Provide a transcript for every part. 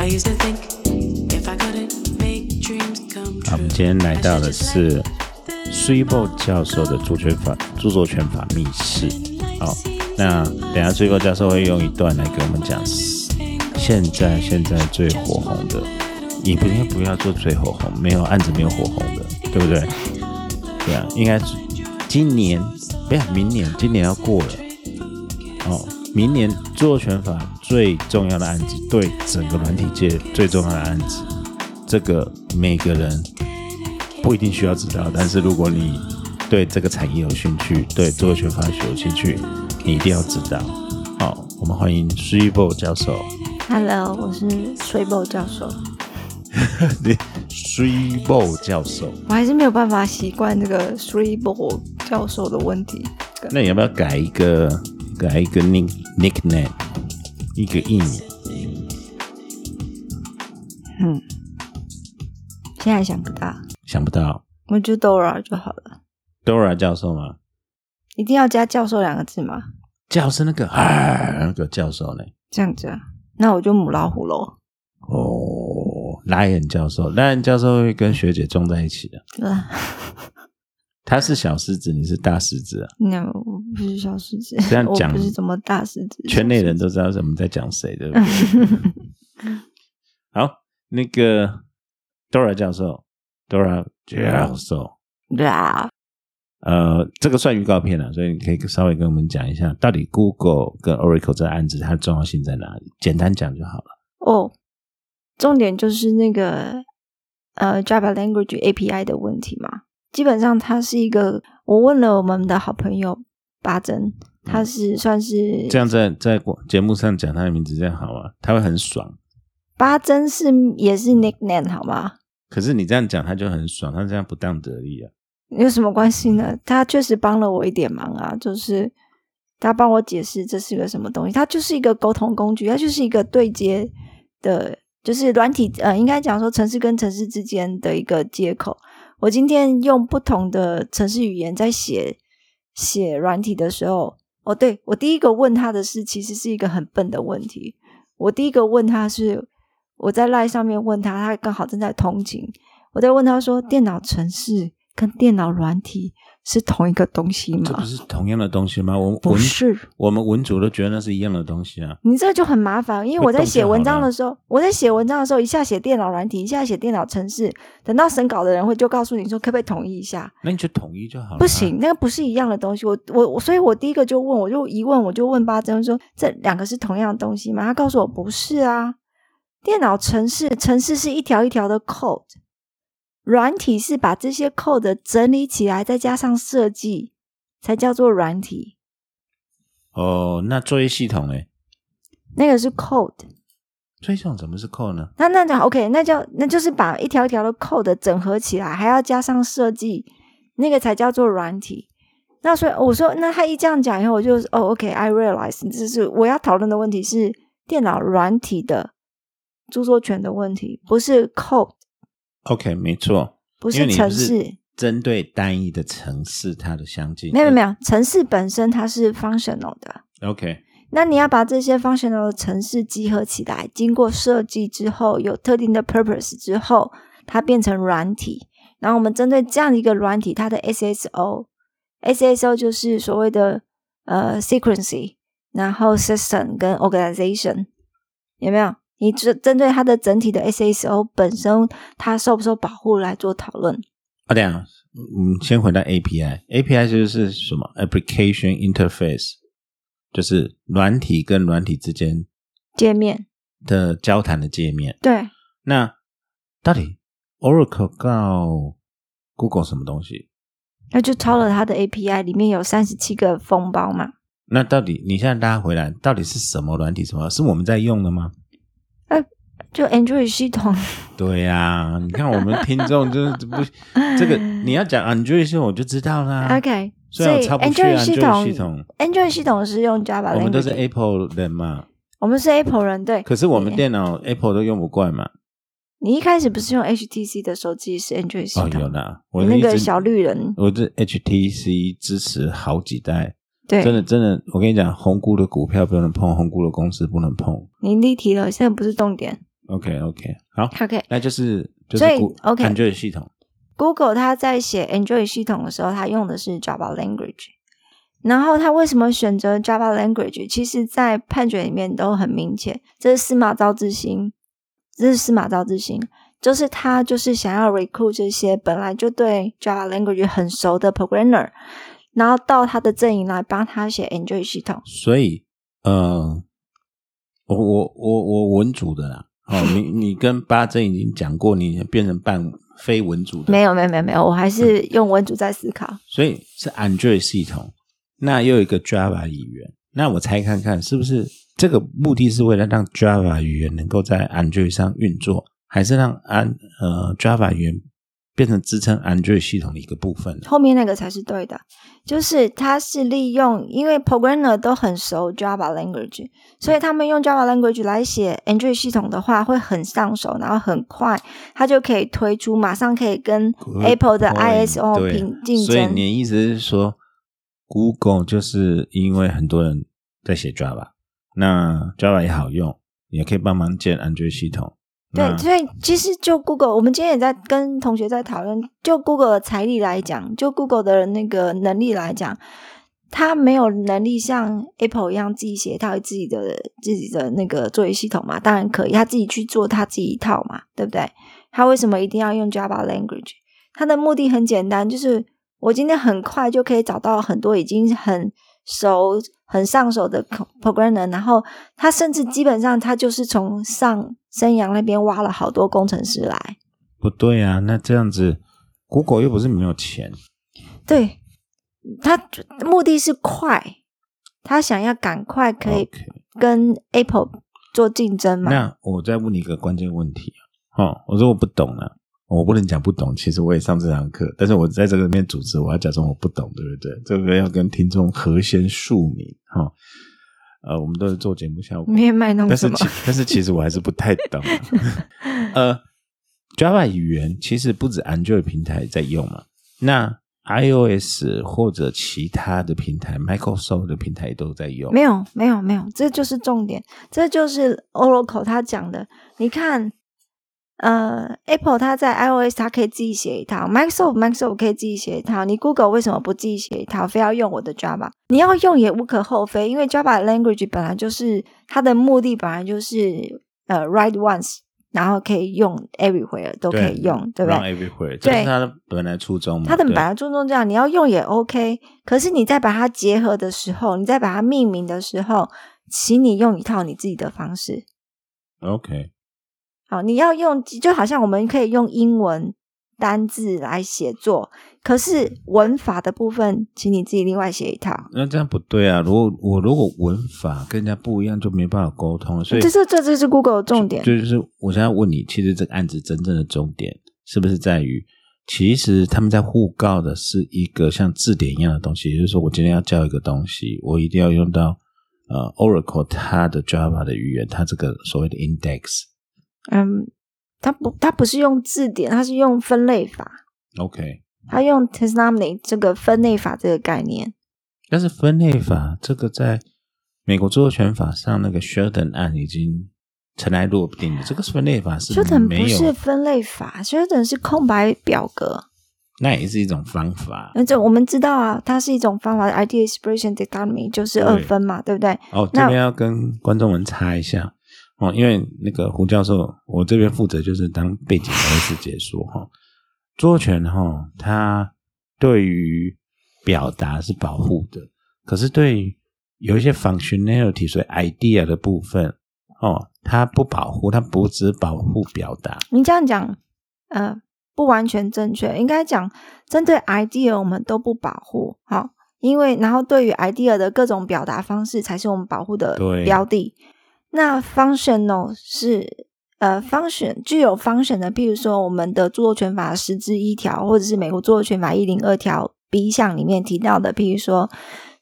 好，我们今天来到的是 s u i b o 教授的著权法著作权法密室。好，那等一下 s u i b o 教授会用一段来给我们讲现在现在最火红的，你不应该不要做最火红，没有案子没有火红的，对不对？对啊，应该是今年不要明年，今年要过了。哦，明年著作权法最重要的案子，对整个软体界最重要的案子，这个每个人不一定需要知道，但是如果你对这个产业有兴趣，对著作权法学有兴趣，你一定要知道。好，我们欢迎 s u i b o 教授。Hello，我是 s u i b o 教授。Sreebo 教授，我还是没有办法习惯这个 s u i b o 教授的问题。那你要不要改一个改一个 nick nickname，一个艺名？嗯，现在想不到，想不到我就 Dora 就好了。Dora 教授吗？一定要加教授两个字吗？教是那个啊，那个教授呢？这样子啊？那我就母老虎喽。哦，Lion 教授，Lion 教授会跟学姐撞在一起的。对吧？他是小狮子，你是大狮子啊。那我不是小狮子，这样讲我不是怎么大狮子。圈内人都知道我们在讲谁，对不对？好，那个 Dora 教授，Dora 教授，对啊，呃，这个算预告片了，所以你可以稍微跟我们讲一下，到底 Google 跟 Oracle 这个案子它的重要性在哪里？简单讲就好了。哦，重点就是那个呃 Java Language API 的问题嘛。基本上他是一个，我问了我们的好朋友八珍，他是算是这样在在广节目上讲他的名字，这样好吗？他会很爽。八珍是也是 nickname 好吗？可是你这样讲，他就很爽，他这样不当得利啊。有什么关系呢？他确实帮了我一点忙啊，就是他帮我解释这是个什么东西。它就是一个沟通工具，它就是一个对接的，就是软体呃，应该讲说城市跟城市之间的一个接口。我今天用不同的城市语言在写写软体的时候，哦，对我第一个问他的是，其实是一个很笨的问题。我第一个问他是我在 Line 上面问他，他刚好正在通勤，我在问他说，电脑程式跟电脑软体是同一个东西吗这不？是同样的东西吗？我们不是，我们文组都觉得那是一样的东西啊。你这就很麻烦，因为我在写文章的时候，我在写文章的时候，一下写电脑软体，一下写电脑程式，等到审稿的人会就告诉你说，可不可以统一一下？那你就统一就好了。不行，，那个不是一样的东西。我我我，所以我第一个就问，我就一问我就问八珍说，这两个是同样的东西吗？他告诉我不是啊，电脑程式程式是一条一条的 code，软体是把这些 code 整理起来，再加上设计，才叫做软体。哦，那作业系统呢？那个是 code，作业系统怎么是 code 呢？那那就 OK，那叫那就是把一条一条的 code 整合起来，还要加上设计，那个才叫做软体。那所以我说，那他一这样讲以后，我就哦，OK，I、realize，这是我要讨论的问题是电脑软体的著作权的问题，不是 code，OK，没错，不因为你程不是。针对单一的城市它的相近。没有没有，城市本身它是 functional 的，OK，那你要把这些 functional 的城市集合起来，经过设计之后，有特定的 purpose 之后，它变成软体。然后我们针对这样的一个软体，它的 SSO，SSO 就是所谓的呃 sequencing，然后 system 跟 organization，有没有？你只针对它的整体的 SSO 本身，它受不受保护来做讨论？啊，这样，嗯，先回到 API，API 就是什么？Application Interface，就是软体跟软体之间界面的交谈的界面。对，那到底 Oracle 告 Google 什么东西？那就抄了它的 API，里面有三十七个封包嘛。那到底你现在拉回来，到底是什么软体？什么是我们在用的吗？就 Android 系统，对呀、你看我们听众就是不这个，你要讲 Android 系统我就知道啦。OK，虽然我超不去 Android 系统系统，Android 系统是用 Java，我们都是 Apple 人嘛，我们是 Apple 人，对。可是我们电脑 Apple 都用不惯嘛。你一开始不是用 HTC 的手机是 Android 系哦，统？有啦，我那个小绿人，我这 HTC 支持好几代，对，真的真的，我跟你讲，红菇的股票不能碰，红菇的公司不能碰。你离题了，现在不是重点。OK OK，好，OK，那就是就是所以 OK Android 系统 Google 它在写 Android 系统的时候，它用的是 Java language。然后它为什么选择 Java language？其实，在判决里面都很明显，这是司马昭之心，这是司马昭之心，就是他就是想要 recruit 这些本来就对 Java language 很熟的 programmer，然后到他的阵营来帮他写 Android 系统。所以呃，我我我我文组的啦。哦，你 你跟八珍已经讲过，你变成半非文组的，没有，没有，没有，没有，我还是用文组在思考。所以是 Android 系统，那又有一个 Java 语言，那我猜看看是不是这个目的是为了让 Java 语言能够在 Android 上运作，还是让安呃 Java 语言变成支撑 Android 系统的一个部分呢？后面那个才是对的，就是它是利用，因为 programmer 都很熟 Java language，所以他们用 Java language 来写 Android 系统的话，会很上手，然后很快，它就可以推出，马上可以跟 Apple 的 ISO 对拼竞所以争。你的意思是说，Google 就是因为很多人在写 Java，那 Java 也好用，也可以帮忙建 Android 系统。对，所以其实就 Google，我们今天也在跟同学在讨论，就 Google 的财力来讲，就 Google 的那个能力来讲，它没有能力像 Apple 一样自己写一套自己的自己的那个作业系统嘛？当然可以，他自己去做他自己一套嘛，对不对？他为什么一定要用 Java language？他的目的很简单，就是我今天很快就可以找到很多已经很熟、很上手的 programmer，然后他甚至基本上他就是从上升阳那边挖了好多工程师来。不对啊，那这样子，Google 又不是没有钱，对他目的是快，他想要赶快可以跟 Apple 做竞争嘛。那我再问你一个关键问题啊，哦，我说我不懂了，我不能讲不懂，其实我也上这堂课，但是我在这个里面主持，我要假装我不懂，对不对？这个要跟听众和先庶民哈、哦。呃，我们都是做节目效果，你也卖弄什么？但是其但是其实我还是不太懂、啊。呃，Java 语言其实不止 Android 平台在用嘛，那 iOS 或者其他的平台，Microsoft 的平台也都在用。没有，没有，没有，这就是重点，这就是 Oracle 他讲的。你看，呃，Apple 它在 iOS 它可以自己写一套，Microsoft Microsoft 可以自己写一套，你 Google 为什么不自己写一套，非要用我的 Java？你要用也无可厚非，因为 Java language 本来就是它的目的，本来就是呃 write once，然后可以用 everywhere 都可以用，对不让对？everywhere，这是它的本来初衷嘛。它的本来初衷这样，你要用也 OK，可是你在把它结合的时候，你在把它命名的时候，请你用一套你自己的方式。OK，好，你要用，就好像我们可以用英文单字来写作，可是文法的部分，请你自己另外写一套。那这样不对啊！如果我如果文法跟人家不一样，就没办法沟通了。所以这是这这是 Google 的重点。这就是我现在问你，其实这个案子真正的重点是不是在于，其实他们在互告的是一个像字典一样的东西，也就是说，我今天要教一个东西，我一定要用到呃 Oracle 它的 Java 的语言，它这个所谓的 index。嗯，它不，它不是用字典，它是用分类法，OK，它用 taxonomy 这个分类法这个概念。但是分类法这个在美国著作权法上那个 Sheldon 案已经尘埃落定了，这个分类法是修等不是分类法，，Sheldon 是空白表格。那也是一种方法。那这我们知道啊，它是一种方法，idea expression dichotomy 就是二分嘛，对不对？哦，这边要跟观众们插一下哦，因为那个胡教授，我这边负责就是当背景的是解说哈。著作权哈，它对于表达是保护的，可是对于有一些 functionality，所以 idea 的部分哦，它不保护，它不只保护表达。你这样讲，呃，不完全正确，应该讲针对 idea 我们都不保护，好，因为然后对于 idea 的各种表达方式才是我们保护的对标的。那 functional 是呃 function 具有 function 的，譬如说我们的著作权法十之一条，或者是美国著作权法一零二条 B 项里面提到的，譬如说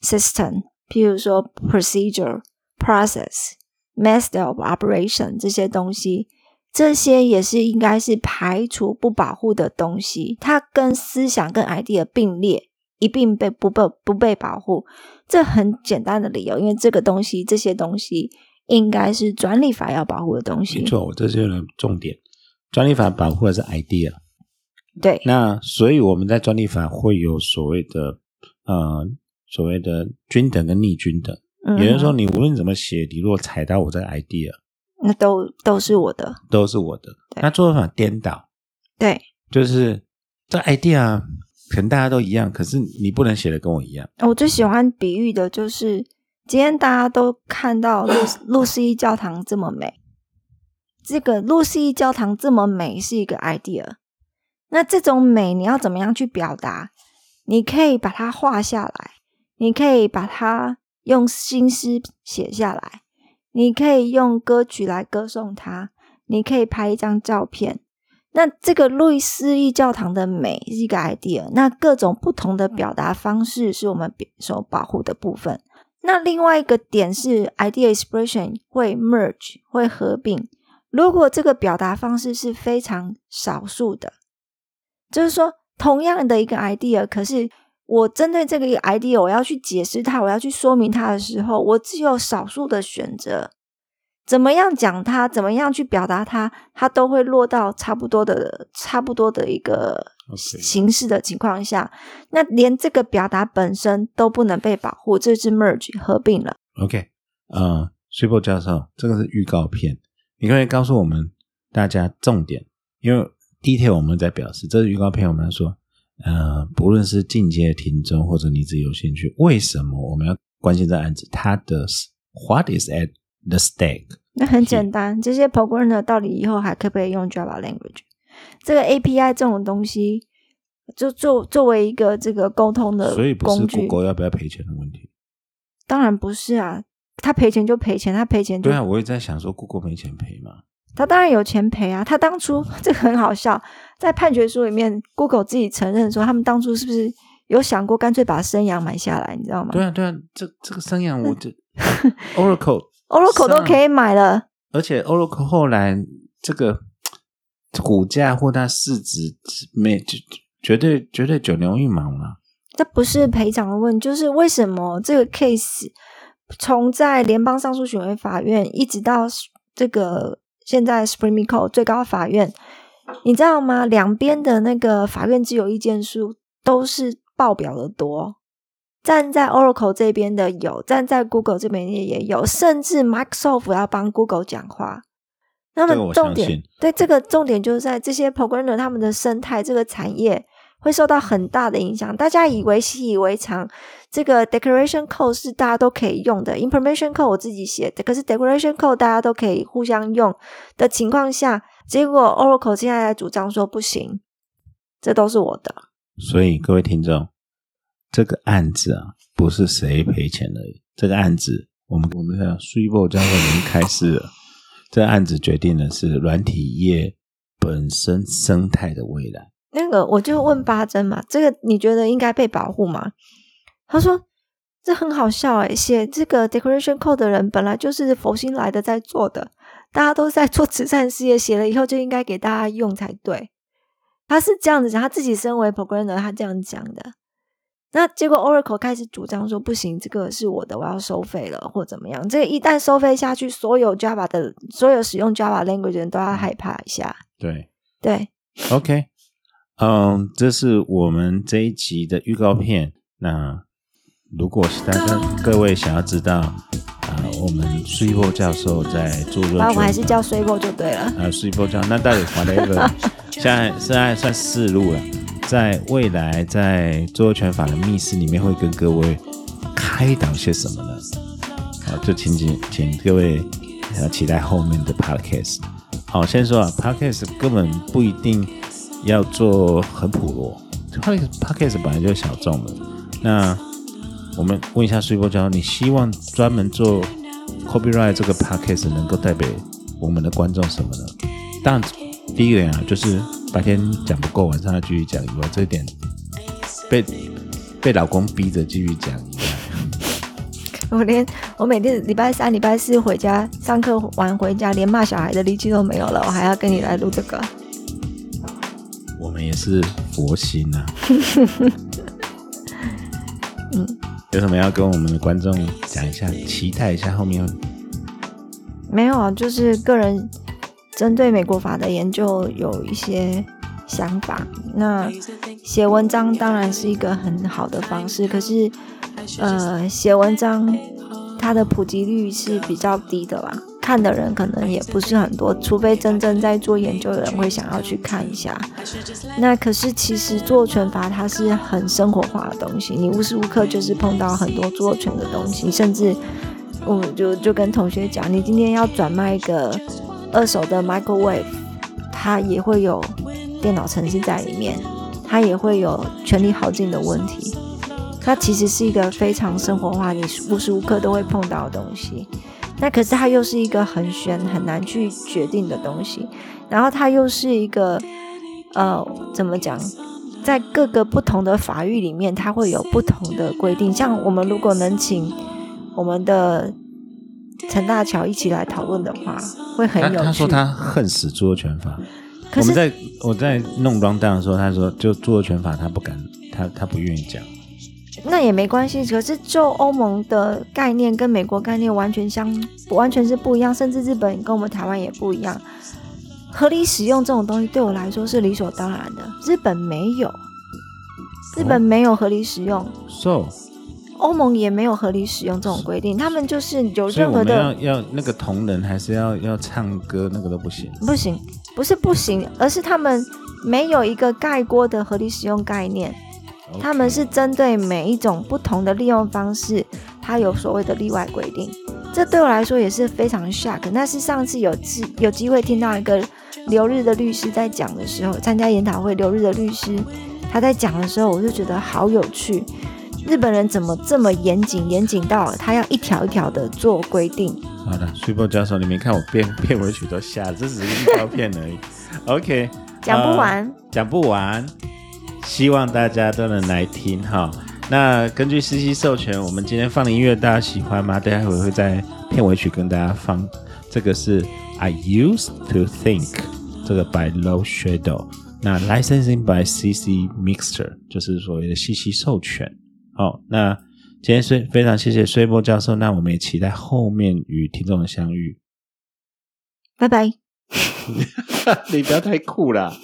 system，譬如说 procedure、process、method of operation 这些东西，这些也是应该是排除不保护的东西，它跟思想跟 idea 并列，一并被不被不被保护。这很简单的理由，因为这个东西这些东西应该是专利法要保护的东西没。错，我这就是重点。专利法保护的是 idea，对，那所以我们在专利法会有所谓的呃所谓的均等跟逆均等，嗯也就是说，你无论怎么写，你如果踩到我这个 idea，那都都是我的。都是我的。对那做法颠倒，对，就是这 idea 可能大家都一样，可是你不能写的跟我一样。我最喜欢比喻的就是，今天大家都看到路路斯教堂这么美，这个路斯伊教堂这么美是一个 idea。那这种美你要怎么样去表达？你可以把它画下来，你可以把它用心思写下来，你可以用歌曲来歌颂它，你可以拍一张照片。那这个路易斯一教堂的美是一个 idea，那各种不同的表达方式是我们比所保护的部分。那另外一个点是 idea expression 会 merge 会合并。如果这个表达方式是非常少数的，就是说同样的一个 idea，可是我针对这个 idea，我要去解释它，我要去说明它的时候，我只有少数的选择。怎么样讲它，怎么样去表达它，它都会落到差不多的、差不多的一个形式的情况下，那连这个表达本身都不能被保护，这是 merge 合并了。OK，呃 s u p e 教授，这个是预告片，你可以告诉我们大家重点，因为 detail 我们在表示，这是预告片，我们要说，呃，不论是进阶的听众或者你自己有兴趣，为什么我们要关心这案子？它的 What is at the stake？那很简单，这些 programmer 到底以后还可不可以用 Java language？这个 API 这种东西，就作作为一个这个沟通的所以不是，Google 要不要赔钱的问题。当然不是啊。他赔钱就赔钱，他赔钱就对啊，我也在想说，Google 没钱赔嘛？他当然有钱赔啊！他当初这个很好笑，在判决书里面，Google 自己承认说，他们当初是不是有想过干脆把生阳买下来，你知道吗对啊，对啊，这这个生养我这 Oracle？Oracle 都可以买了，而且 Oracle 后来这个股价或它市值没绝绝对绝对九牛一毛了。这不是赔偿的问，就是为什么这个 case 从在联邦上诉巡回法院一直到这个现在 Supreme Court 最高法院，你知道吗？两边的那个法院只有意见书都是爆表的多。站在 Oracle 这边的有，站在 Google 这边的也有，甚至 Microsoft 要帮 Google 讲话。那么重点对这个重点就是在这些 programmer 他们的生态，这个产业会受到很大的影响。大家以为习以为常，这个 declaration code 是大家都可以用的，information code 我自己写的，可是 declaration code 大家都可以互相用的情况下，结果 Oracle 现在在主张说不行，这都是我的。所以各位听众，这个案子啊，不是谁赔钱而已。这个案子，我们我们的 s u p e 教授已经开始了。这案子决定的是软体业本身生态的未来。那个我就问八珍嘛，这个你觉得应该被保护吗？他说这很好笑诶，写这个 decoration code 的人本来就是佛心来的在做的，大家都在做慈善事业，写了以后就应该给大家用才对。他是这样子讲，他自己身为 programmer，他这样讲的。那结果 Oracle 开始主张说不行，这个是我的，我要收费了，或怎么样？这个一旦收费下去，所有 Java 的所有使用 Java language 的人都要害怕一下。对对，，OK，嗯，这是我们这一集的预告片。那如果大家各位想要知道啊、我们 s u p e 教授在著作啊，权我还是叫 s u p e 就对了。啊 s u p e 教，那到底 whatever，现在现在算四路了。在未来，在著作权法的密室里面，会跟各位开导些什么呢？好，就请请请各位呃期待后面的 podcast。好，先说啊，podcast 根本不一定要做很普罗，podcast podcast 本来就是小众的。那我们问一下睡波教，你希望专门做 copyright 这个 podcast 能够带给我们的观众什么呢？当然，第一个啊，就是白天讲不够，晚上要继续讲以外，这一点被被老公逼着继续讲以外，我连我每天礼拜三、礼拜四回家上课完回家，连骂小孩的力气都没有了，我还要跟你来录这个。我们也是佛心呐、嗯，有什么要跟我们的观众讲一下，期待一下后面没有啊，就是个人针对美国法的研究有一些想法。那写文章当然是一个很好的方式，可是呃，写文章它的普及率是比较低的啦，看的人可能也不是很多，除非真正在做研究的人会想要去看一下。那可是其实著作权法它是很生活化的东西，你无时无刻就是碰到很多著作权的东西，甚至。我就就跟同学讲，你今天要转卖一个二手的 microwave，它也会有电脑程式在里面，它也会有权力耗尽的问题。它其实是一个非常生活化，你无时无刻都会碰到的东西。那可是它又是一个很玄、很难去决定的东西。然后它又是一个呃，怎么讲，在各个不同的法域里面，它会有不同的规定。像我们如果能请。我们的陈大乔一起来讨论的话，会很有趣。他说他恨死著作权法。我们在我在弄装档的时候，他说就著作权法他不敢，他他不愿意讲。那也没关系，可是就欧盟的概念跟美国概念完全相，完全是不一样，甚至日本跟我们台湾也不一样。合理使用这种东西对我来说是理所当然的，日本没有，日本没有合理使用。So。欧盟也没有合理使用这种规定，他们就是有任何的要要那个同人还是要要唱歌，那个都不行。不行，不是不行，而是他们没有一个盖锅的合理使用概念，他们是针对每一种不同的利用方式，它有所谓的例外规定。这对我来说也是非常 shock。那是上次有机有机会听到一个留日的律师在讲的时候，参加研讨会，留日的律师他在讲的时候，我就觉得好有趣。日本人怎么这么严谨？严谨到他要一条一条的做规定。好的，水波教授，你没看我片片尾曲都下，这只是预告片而已。OK，讲不完，讲不完，希望大家都能来听哈。那根据 CC 授权，我们今天放的音乐大家喜欢吗？待会会在片尾曲跟大家放。这个是 I used to think，这个 by Low Shadow。那 Licensing by CC Mixer，就是所谓的 CC 授权。好，那今天是非常谢谢睡波教授，那我们也期待后面与听众的相遇。拜拜。你不要太酷了。